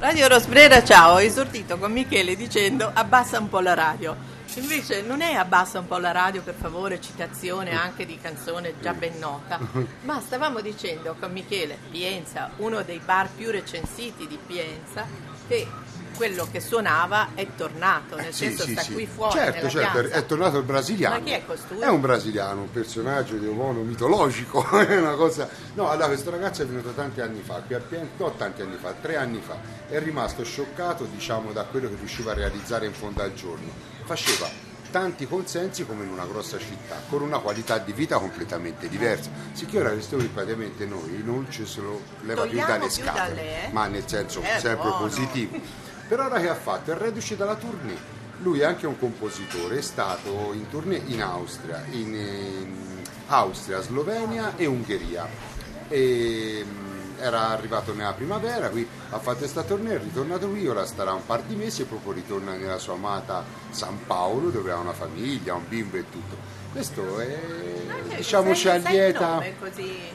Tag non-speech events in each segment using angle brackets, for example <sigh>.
Radio Rosbrera, ciao, ho esordito con Michele dicendo abbassa un po' la radio. Invece non è abbassa un po' la radio, per favore, citazione anche di canzone già ben nota, <laughs> ma stavamo dicendo con Michele, Pienza, uno dei bar più recensiti di Pienza, che quello che suonava è tornato, nel Sì, senso sì, sta sì. qui fuori Certo, certo, piazza. è tornato il brasiliano. Ma chi è costui? È un brasiliano, un personaggio di un mono mitologico, <laughs> è una cosa... No, allora questo ragazzo è venuto tanti anni fa, qui a Pienza, no tanti anni fa, tre anni fa, è rimasto scioccato, diciamo, da quello che riusciva a realizzare in fondo al giorno. Faceva tanti consensi come in una grossa città, con una qualità di vita completamente diversa. Sicché ora questo qui praticamente noi non ci se lo leva Togliamo più scatole, dalle, eh? ma nel senso È sempre buono. positivo. <laughs> Per ora che ha fatto? È reduce dalla tournée. Lui è anche un compositore, è stato in tournée in Austria, in, in Austria, Slovenia e Ungheria. E, mh, era arrivato nella primavera, qui ha fatto questa tournée, è ritornato qui, ora starà un par di mesi e proprio ritorna nella sua amata San Paolo dove ha una famiglia, un bimbo e tutto. Questo è, Eh, diciamo, ci allieta.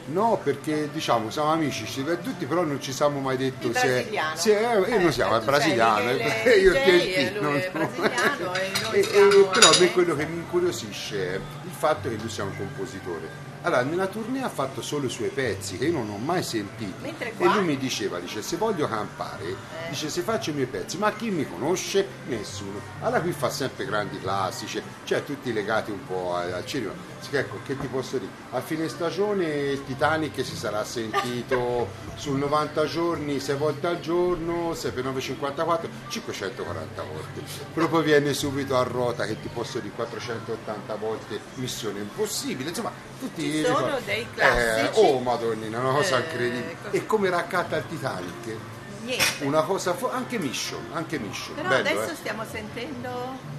No, perché diciamo siamo amici, ci vede tutti, però non ci siamo mai detto se. se eh, e noi siamo <laughs> Eh, sei brasiliano, e io e è brasiliano e E- siamo però a me Pienza. quello che mi incuriosisce è il fatto che lui sia un compositore. Allora, nella tournée ha fatto solo i suoi pezzi che io non ho mai sentiti. Mentre E qua- lui mi diceva, dice, se voglio campare, dice, se faccio i miei pezzi, ma chi mi conosce? Nessuno. Allora qui fa sempre grandi classici, cioè tutti legati un po' al cinema. Sì, Ecco, che ti posso dire? A fine stagione il Titanic si sarà sentito <laughs> sul 90 giorni, 6 volte al giorno, 6 per 9,54, 540 volte. Proprio viene subito a rota, che ti posso dire 480 volte Missione Impossibile, insomma, tutti Sono dei classici. Eh, oh madonnina, una cosa Eh, incredibile. così. E come raccatta il Titanic? Niente. Una cosa fo- anche Mission, anche Mission. Però Bello, adesso eh? stiamo sentendo...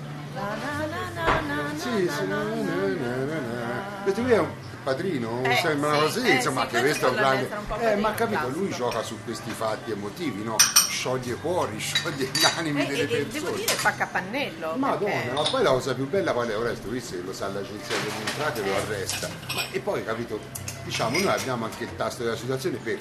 Sì, sì, lui è un padrino, Eh, sembra sì, così, eh, insomma, sì, che questo è un grande. un Eh, ma capito, lui gioca su questi fatti emotivi, no? Scioglie cuori, <laughs> scioglie gli animi Eh, delle e, persone. devo dire fa capannello. Madonna, perché- ma poi la cosa più bella qual è? Ora questo qui se lo sa l'agenzia delle entrate lo arresta. Ma, e poi capito, diciamo, noi abbiamo anche il tasto della situazione perché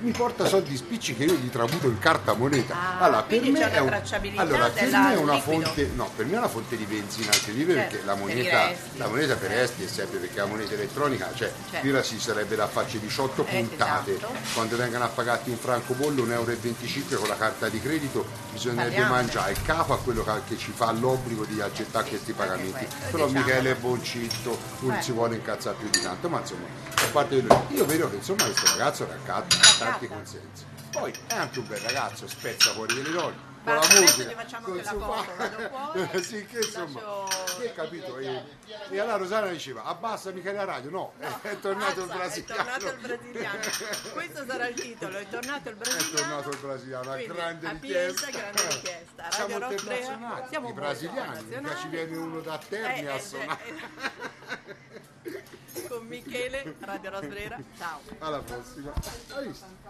mi porta soldi spicci che io gli tramuto in carta moneta. Ah, allora, per me è un, allora, per me è una fonte, no, per me è una fonte di benzina incredibile Certo, perché la per moneta, resti. la moneta per resti è sempre perché la moneta elettronica, cioè Certo. si sarebbe da farci 18 Eh, puntate, esatto. quando vengono a pagarti un francobollo, un euro e 25 con la carta di credito, bisognerebbe Parliamo. mangiare il capo a quello che, ci fa l'obbligo di accettare Sì, questi anche pagamenti. Però diciamo. Michele è boncitto, non Eh. si vuole incazzare più di tanto, ma insomma, a parte quello, io vedo che insomma questo ragazzo raccatta tanti consensi. Poi è anche un bel ragazzo, spezza fuori delle donne. Con la musica, con la suo fa- <laughs> sì, che insomma, che capito? E, e allora Rosana diceva, abbassa Michele radio, no, <laughs> è tornato il brasiliano. È tornato il brasiliano. Questo sarà il titolo, è tornato il È brasiliano. tornato il brasiliano, a grande richiesta. Grande richiesta. Siamo Radio internazionali, siamo i brasiliani, mica ci viene uno da Terni Eh, a eh, suonare. eh. Con Michele, Radio Rosbrera, ciao. Alla prossima.